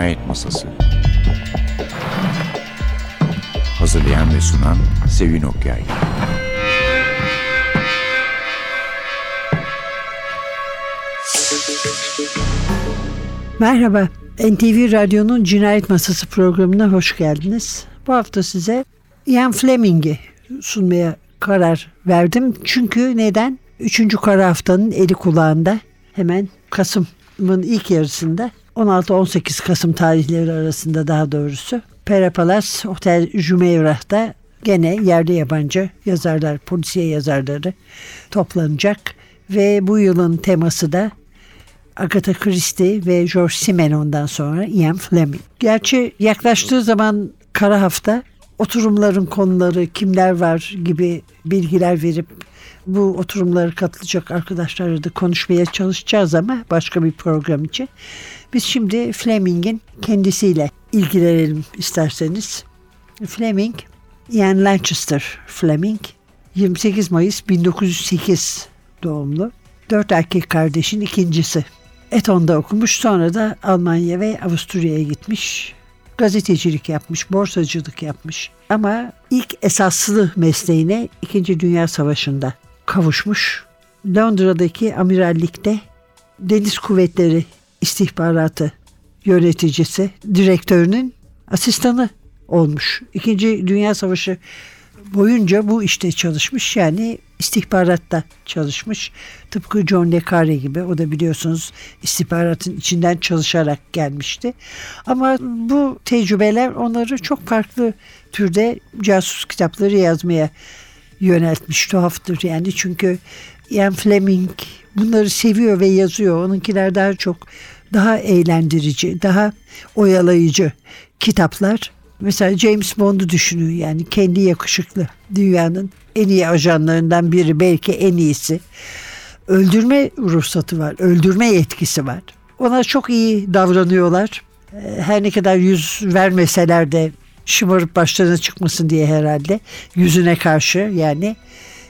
Cinayet Masası Hazırlayan ve sunan Sevin Okyay Merhaba, NTV Radyo'nun Cinayet Masası programına hoş geldiniz. Bu hafta size Ian Fleming'i sunmaya karar verdim. Çünkü neden? Üçüncü kara haftanın eli kulağında hemen Kasım'ın ilk yarısında 16-18 Kasım tarihleri arasında daha doğrusu Pere Palace Otel Jumeirah'ta gene yerli yabancı yazarlar, polisiye yazarları toplanacak ve bu yılın teması da Agatha Christie ve George Simenon'dan sonra Ian Fleming. Gerçi yaklaştığı zaman kara hafta oturumların konuları, kimler var gibi bilgiler verip bu oturumlara katılacak arkadaşlarla da konuşmaya çalışacağız ama başka bir program için. Biz şimdi Fleming'in kendisiyle ilgilenelim isterseniz. Fleming, Ian Lanchester Fleming, 28 Mayıs 1908 doğumlu. Dört erkek kardeşin ikincisi. Eton'da okumuş sonra da Almanya ve Avusturya'ya gitmiş. Gazetecilik yapmış, borsacılık yapmış. Ama ilk esaslı mesleğine İkinci Dünya Savaşı'nda kavuşmuş. Londra'daki amirallikte Deniz Kuvvetleri istihbaratı yöneticisi, direktörünün asistanı olmuş. İkinci Dünya Savaşı boyunca bu işte çalışmış yani istihbaratta çalışmış. Tıpkı John Le Carre gibi o da biliyorsunuz istihbaratın içinden çalışarak gelmişti. Ama bu tecrübeler onları çok farklı türde casus kitapları yazmaya yöneltmiş tuhaftır yani çünkü Ian Fleming bunları seviyor ve yazıyor. Onunkiler daha çok daha eğlendirici, daha oyalayıcı kitaplar. Mesela James Bond'u düşünün yani kendi yakışıklı dünyanın en iyi ajanlarından biri belki en iyisi. Öldürme ruhsatı var, öldürme yetkisi var. Ona çok iyi davranıyorlar. Her ne kadar yüz vermeseler de şımarıp başlarına çıkmasın diye herhalde yüzüne karşı yani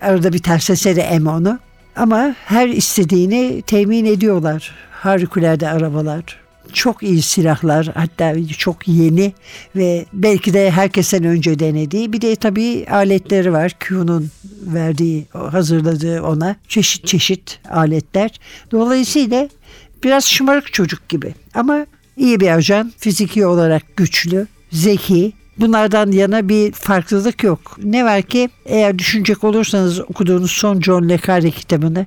arada bir ters eseri em onu. Ama her istediğini temin ediyorlar. Harikulade arabalar, çok iyi silahlar hatta çok yeni ve belki de herkesten önce denediği bir de tabii aletleri var. Q'nun verdiği, hazırladığı ona çeşit çeşit aletler. Dolayısıyla biraz şımarık çocuk gibi ama iyi bir ajan, fiziki olarak güçlü, zeki, Bunlardan yana bir farklılık yok. Ne var ki eğer düşünecek olursanız okuduğunuz son John Le Carre kitabını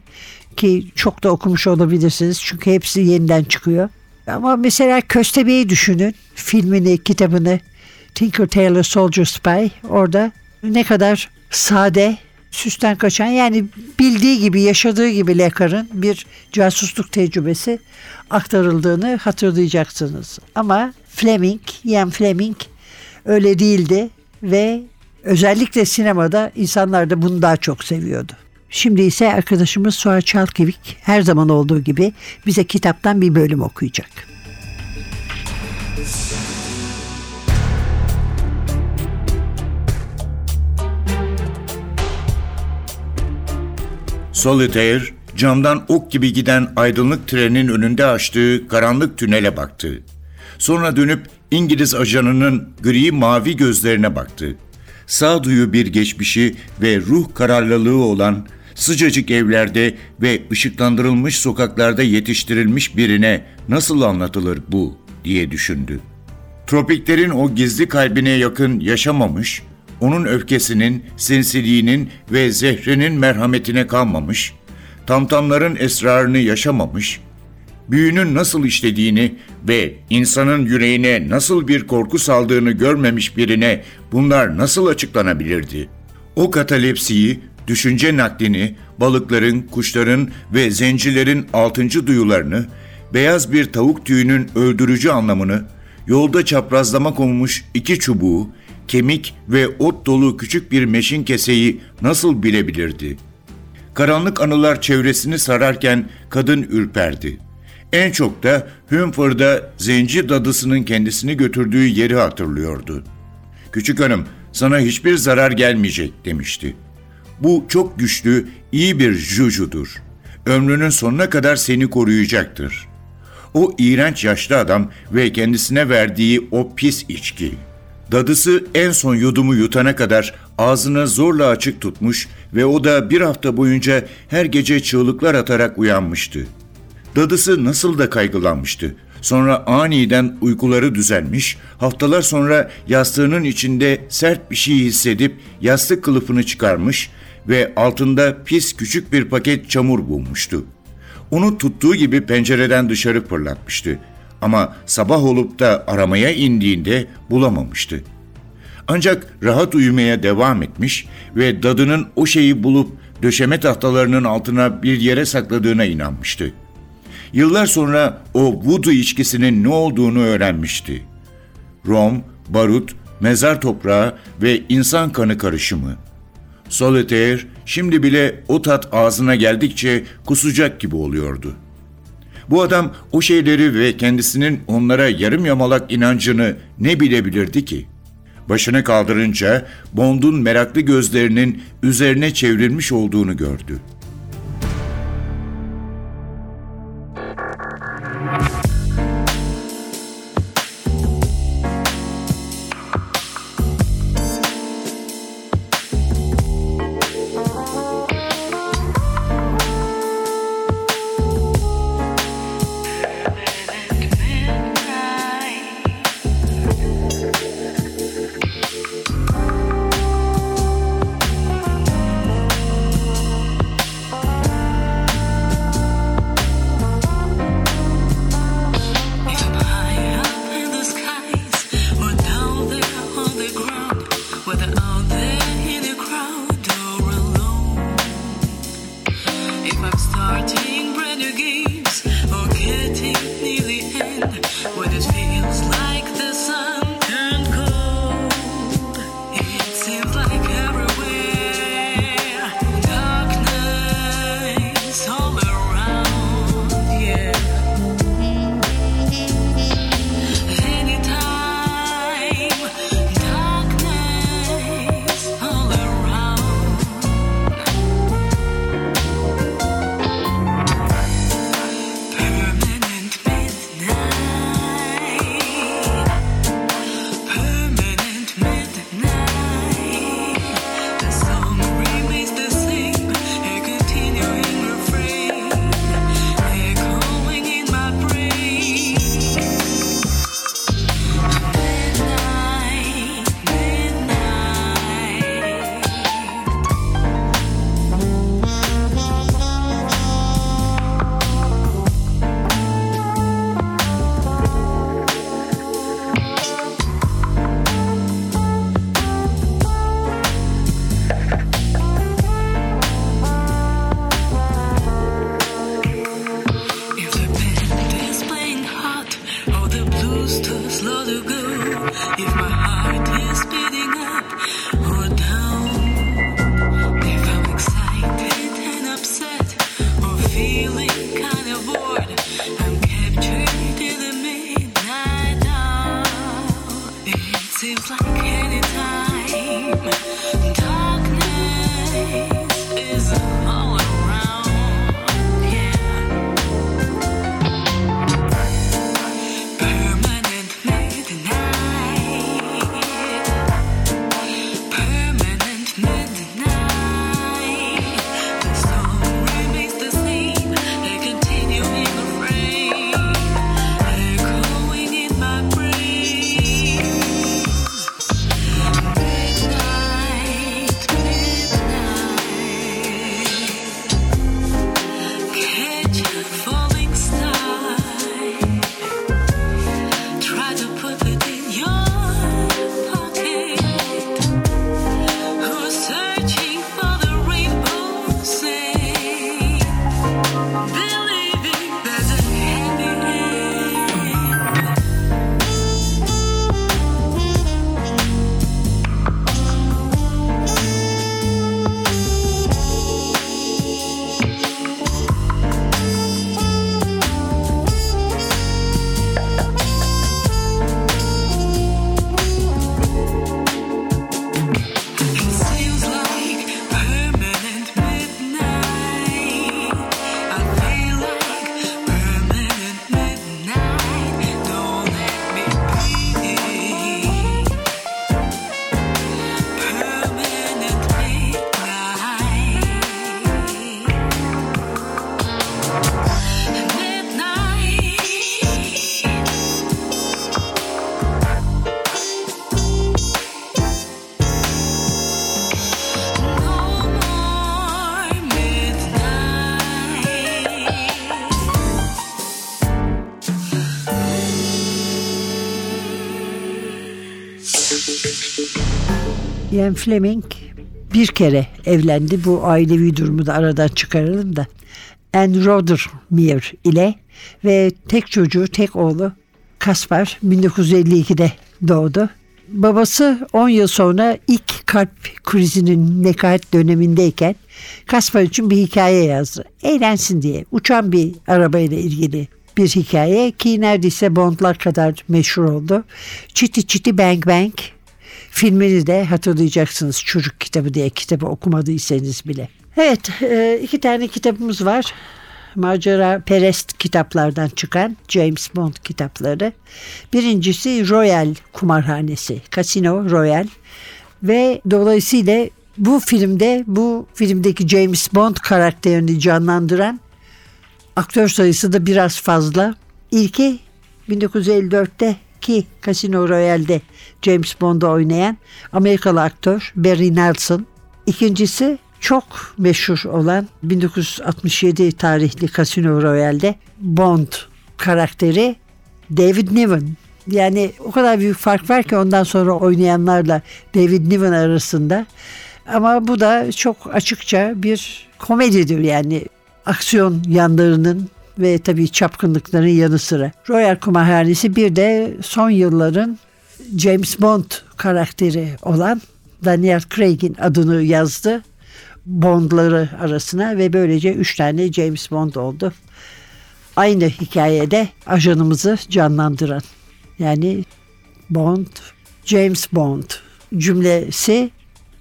ki çok da okumuş olabilirsiniz çünkü hepsi yeniden çıkıyor. Ama mesela Köstebeği düşünün filmini, kitabını Tinker Tailor Soldier Spy orada ne kadar sade, süsten kaçan yani bildiği gibi yaşadığı gibi Lekar'ın bir casusluk tecrübesi aktarıldığını hatırlayacaksınız. Ama Fleming, Ian Fleming öyle değildi ve özellikle sinemada insanlar da bunu daha çok seviyordu. Şimdi ise arkadaşımız Suha Çalkevik her zaman olduğu gibi bize kitaptan bir bölüm okuyacak. Solitaire camdan ok gibi giden aydınlık trenin önünde açtığı karanlık tünele baktı. Sonra dönüp İngiliz ajanının gri mavi gözlerine baktı. Sağduyu bir geçmişi ve ruh kararlılığı olan sıcacık evlerde ve ışıklandırılmış sokaklarda yetiştirilmiş birine nasıl anlatılır bu diye düşündü. Tropiklerin o gizli kalbine yakın yaşamamış, onun öfkesinin, sinsiliğinin ve zehrinin merhametine kalmamış, tamtamların esrarını yaşamamış, büyünün nasıl işlediğini ve insanın yüreğine nasıl bir korku saldığını görmemiş birine bunlar nasıl açıklanabilirdi? O katalepsiyi, düşünce naklini, balıkların, kuşların ve zencilerin altıncı duyularını, beyaz bir tavuk tüyünün öldürücü anlamını, yolda çaprazlama konmuş iki çubuğu, kemik ve ot dolu küçük bir meşin keseyi nasıl bilebilirdi? Karanlık anılar çevresini sararken kadın ürperdi. En çok da Hümford'a zenci dadısının kendisini götürdüğü yeri hatırlıyordu. Küçük hanım, sana hiçbir zarar gelmeyecek demişti. Bu çok güçlü, iyi bir jujudur. Ömrünün sonuna kadar seni koruyacaktır. O iğrenç yaşlı adam ve kendisine verdiği o pis içki. Dadısı en son yudumu yutana kadar ağzını zorla açık tutmuş ve o da bir hafta boyunca her gece çığlıklar atarak uyanmıştı. Dadısı nasıl da kaygılanmıştı. Sonra aniden uykuları düzelmiş, haftalar sonra yastığının içinde sert bir şey hissedip yastık kılıfını çıkarmış ve altında pis küçük bir paket çamur bulmuştu. Onu tuttuğu gibi pencereden dışarı fırlatmıştı. Ama sabah olup da aramaya indiğinde bulamamıştı. Ancak rahat uyumaya devam etmiş ve dadının o şeyi bulup döşeme tahtalarının altına bir yere sakladığına inanmıştı. Yıllar sonra o voodoo içkisinin ne olduğunu öğrenmişti. Rom, barut, mezar toprağı ve insan kanı karışımı. Solitaire şimdi bile o tat ağzına geldikçe kusacak gibi oluyordu. Bu adam o şeyleri ve kendisinin onlara yarım yamalak inancını ne bilebilirdi ki? Başını kaldırınca Bond'un meraklı gözlerinin üzerine çevrilmiş olduğunu gördü. Thank you. If my Ian Fleming bir kere evlendi. Bu ailevi durumu da aradan çıkaralım da. Anne Rothermere ile ve tek çocuğu, tek oğlu Kaspar 1952'de doğdu. Babası 10 yıl sonra ilk kalp krizinin nekaat dönemindeyken Kaspar için bir hikaye yazdı. Eğlensin diye. Uçan bir arabayla ilgili bir hikaye ki neredeyse Bond'lar kadar meşhur oldu. Çiti Çiti Bang Bang filmini de hatırlayacaksınız çocuk kitabı diye kitabı okumadıysanız bile. Evet e, iki tane kitabımız var. Macera Perest kitaplardan çıkan James Bond kitapları. Birincisi Royal Kumarhanesi, Casino Royal ve dolayısıyla bu filmde bu filmdeki James Bond karakterini canlandıran aktör sayısı da biraz fazla. İlki 1954'te ki Casino Royale'de James Bond'u oynayan Amerikalı aktör Barry Nelson. İkincisi çok meşhur olan 1967 tarihli Casino Royale'de Bond karakteri David Niven. Yani o kadar büyük fark var ki ondan sonra oynayanlarla David Niven arasında. Ama bu da çok açıkça bir komedidir yani aksiyon yanlarının ve tabii çapkınlıkların yanı sıra. Royal Kumarhanesi bir de son yılların James Bond karakteri olan Daniel Craig'in adını yazdı. Bond'ları arasına ve böylece üç tane James Bond oldu. Aynı hikayede ajanımızı canlandıran yani Bond, James Bond cümlesi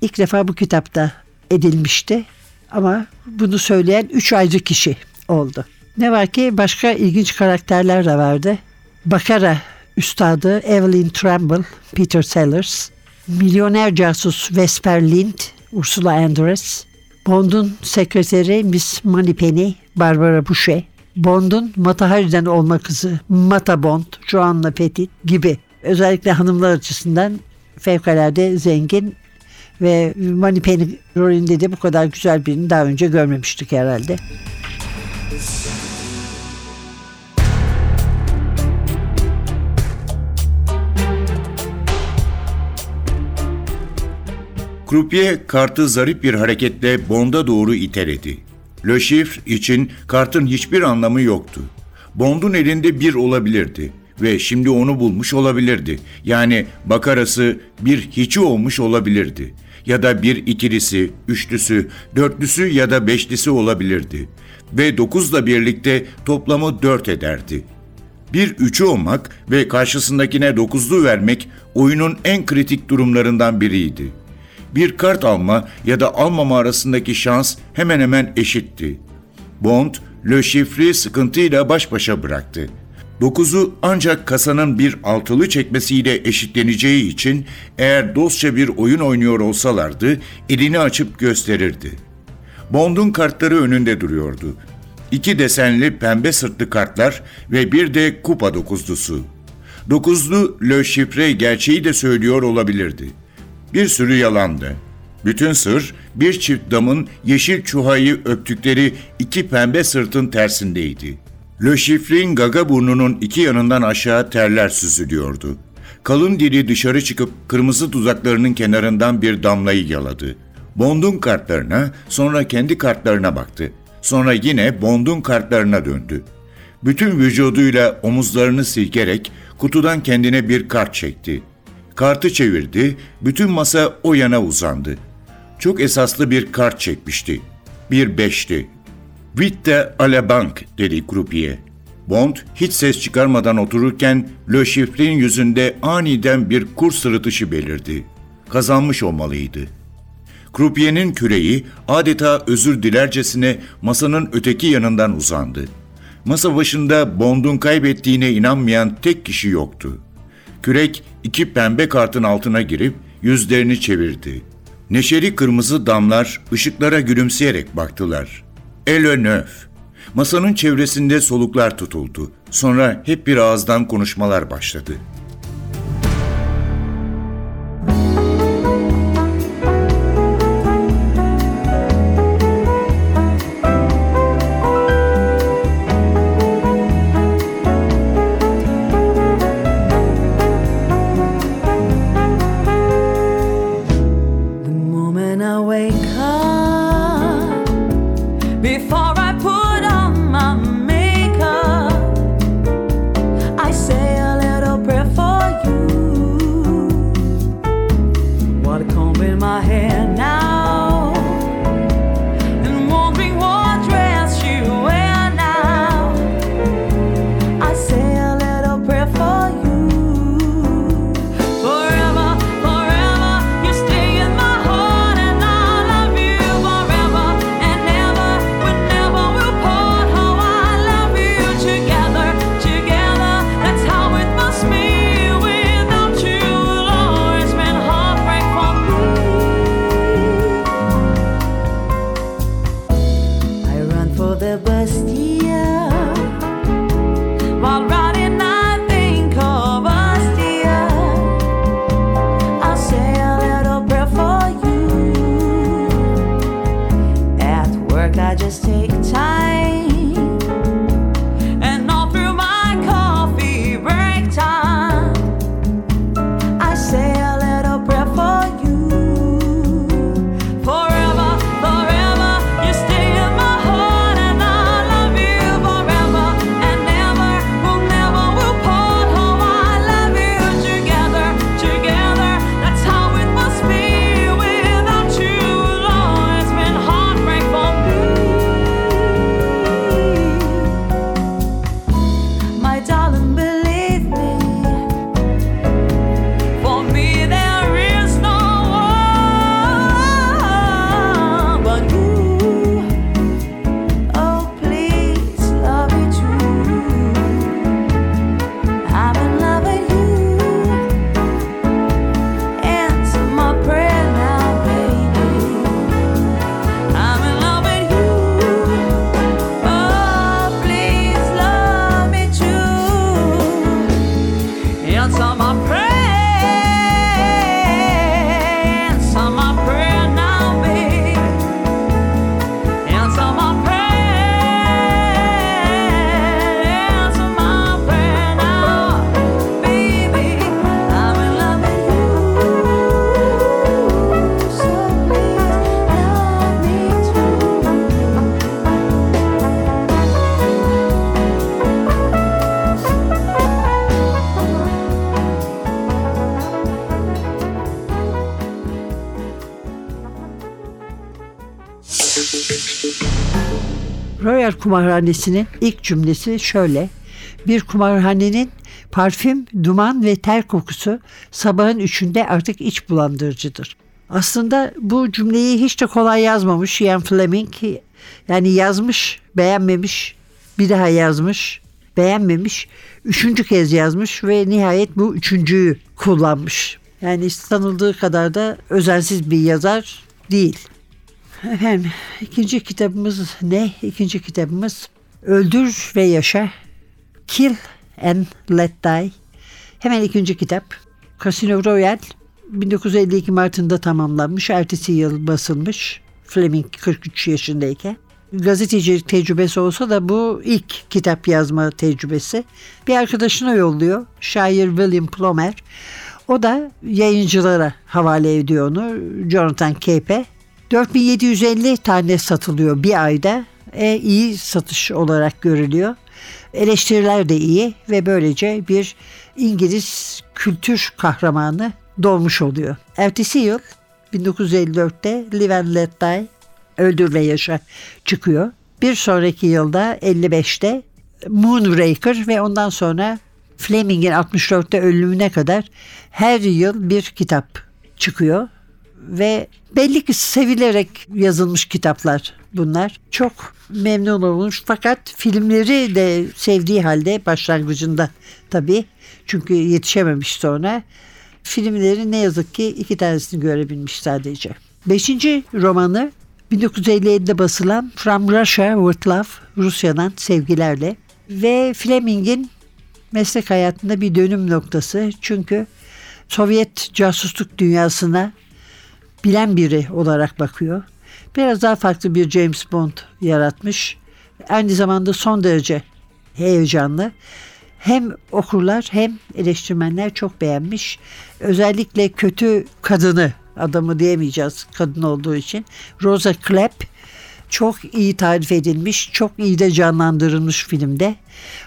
ilk defa bu kitapta edilmişti. Ama bunu söyleyen üç ayrı kişi oldu. Ne var ki başka ilginç karakterler de vardı. Bakara üstadı Evelyn Tremble, Peter Sellers, milyoner casus Vesper Lind, Ursula Andress, Bond'un sekreteri Miss Moneypenny, Barbara Boucher, Bond'un Mata Hari'den olma kızı Mata Bond, Joanna Petit gibi özellikle hanımlar açısından fevkalade zengin ve Moneypenny rolünde de bu kadar güzel birini daha önce görmemiştik herhalde. Croupier kartı zarif bir hareketle Bond'a doğru iteledi. Le Chiffre için kartın hiçbir anlamı yoktu. Bond'un elinde bir olabilirdi ve şimdi onu bulmuş olabilirdi. Yani bakarası bir hiçi olmuş olabilirdi. Ya da bir ikilisi, üçlüsü, dörtlüsü ya da beşlisi olabilirdi. Ve dokuzla birlikte toplamı dört ederdi. Bir üçü olmak ve karşısındakine dokuzlu vermek oyunun en kritik durumlarından biriydi. Bir kart alma ya da almama arasındaki şans hemen hemen eşitti. Bond, Le Chiffre'i sıkıntıyla baş başa bıraktı. Dokuzu ancak kasanın bir altılı çekmesiyle eşitleneceği için eğer dostça bir oyun oynuyor olsalardı elini açıp gösterirdi. Bond'un kartları önünde duruyordu. İki desenli pembe sırtlı kartlar ve bir de kupa dokuzlusu. Dokuzlu Le Chiffre gerçeği de söylüyor olabilirdi. Bir sürü yalandı. Bütün sır bir çift damın yeşil çuhayı öptükleri iki pembe sırtın tersindeydi. Le Chiffre'in gaga burnunun iki yanından aşağı terler süzülüyordu. Kalın dili dışarı çıkıp kırmızı dudaklarının kenarından bir damlayı yaladı. Bond'un kartlarına, sonra kendi kartlarına baktı. Sonra yine Bond'un kartlarına döndü. Bütün vücuduyla omuzlarını silkerek kutudan kendine bir kart çekti. Kartı çevirdi, bütün masa o yana uzandı. Çok esaslı bir kart çekmişti. Bir beşti. Vitte à la banque dedi Croupier. Bond hiç ses çıkarmadan otururken Le Chiffre'in yüzünde aniden bir kur sırıtışı belirdi. Kazanmış olmalıydı. Croupier'in küreği adeta özür dilercesine masanın öteki yanından uzandı. Masa başında Bond'un kaybettiğine inanmayan tek kişi yoktu. Kürek iki pembe kartın altına girip yüzlerini çevirdi. Neşeli kırmızı damlar ışıklara gülümseyerek baktılar. El neuf. Masanın çevresinde soluklar tutuldu. Sonra hep bir ağızdan konuşmalar başladı. Kumarhanesi'nin ilk cümlesi şöyle. Bir kumarhanenin parfüm, duman ve ter kokusu sabahın üçünde artık iç bulandırıcıdır. Aslında bu cümleyi hiç de kolay yazmamış Ian Fleming. Yani yazmış, beğenmemiş, bir daha yazmış, beğenmemiş, üçüncü kez yazmış ve nihayet bu üçüncüyü kullanmış. Yani sanıldığı kadar da özensiz bir yazar değil. Efendim ikinci kitabımız ne? İkinci kitabımız Öldür ve Yaşa. Kill and Let Die. Hemen ikinci kitap. Casino Royale 1952 Mart'ında tamamlanmış. Ertesi yıl basılmış. Fleming 43 yaşındayken. Gazetecilik tecrübesi olsa da bu ilk kitap yazma tecrübesi. Bir arkadaşına yolluyor. Şair William Plomer. O da yayıncılara havale ediyor onu. Jonathan Cape. 4750 tane satılıyor bir ayda. E, iyi satış olarak görülüyor. Eleştiriler de iyi ve böylece bir İngiliz kültür kahramanı doğmuş oluyor. Ertesi yıl 1954'te Live and Let Die Öldür ve Yaşa çıkıyor. Bir sonraki yılda 55'te Moonraker ve ondan sonra Fleming'in 64'te ölümüne kadar her yıl bir kitap çıkıyor ve belli ki sevilerek yazılmış kitaplar bunlar. Çok memnun olmuş fakat filmleri de sevdiği halde başlangıcında tabii çünkü yetişememiş sonra filmleri ne yazık ki iki tanesini görebilmiş sadece. Beşinci romanı 1957'de basılan From Russia with Love, Rusya'dan sevgilerle ve Fleming'in meslek hayatında bir dönüm noktası. Çünkü Sovyet casusluk dünyasına bilen biri olarak bakıyor. Biraz daha farklı bir James Bond yaratmış. Aynı zamanda son derece heyecanlı. Hem okurlar hem eleştirmenler çok beğenmiş. Özellikle kötü kadını, adamı diyemeyeceğiz kadın olduğu için. Rosa Klepp çok iyi tarif edilmiş, çok iyi de canlandırılmış filmde.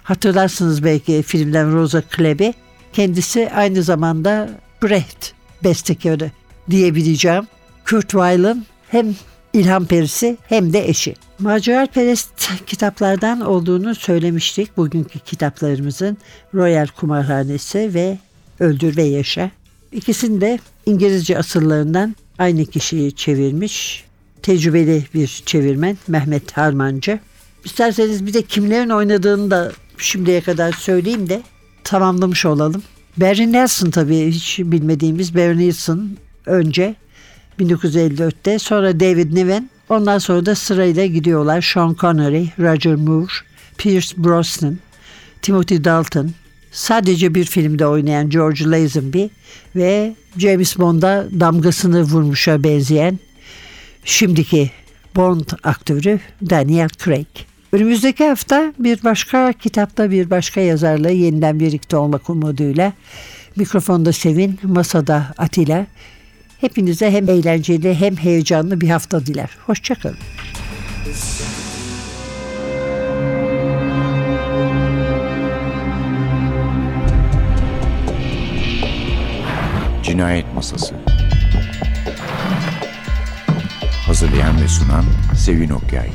Hatırlarsınız belki filmden Rosa Klepp'i. Kendisi aynı zamanda Brecht bestekarı diyebileceğim. Kurt Weill'ın hem ilham perisi hem de eşi. Maceraperest kitaplardan olduğunu söylemiştik. Bugünkü kitaplarımızın Royal Kumarhanesi ve Öldür ve Yaşa. İkisini de İngilizce asıllarından aynı kişiyi çevirmiş. Tecrübeli bir çevirmen Mehmet Harmancı. İsterseniz bir de kimlerin oynadığını da şimdiye kadar söyleyeyim de tamamlamış olalım. Barry Nelson tabii hiç bilmediğimiz Barry Nelson önce 1954'te sonra David Niven ondan sonra da sırayla gidiyorlar. Sean Connery, Roger Moore, Pierce Brosnan, Timothy Dalton, sadece bir filmde oynayan George Lazenby ve James Bond'a damgasını vurmuşa benzeyen şimdiki Bond aktörü Daniel Craig. Önümüzdeki hafta bir başka kitapta bir başka yazarla yeniden birlikte olmak umuduyla mikrofonda Sevin, masada Atilla. Hepinize hem eğlenceli hem heyecanlı bir hafta diler. Hoşçakalın. Cinayet Masası Hazırlayan ve sunan Sevin Okyay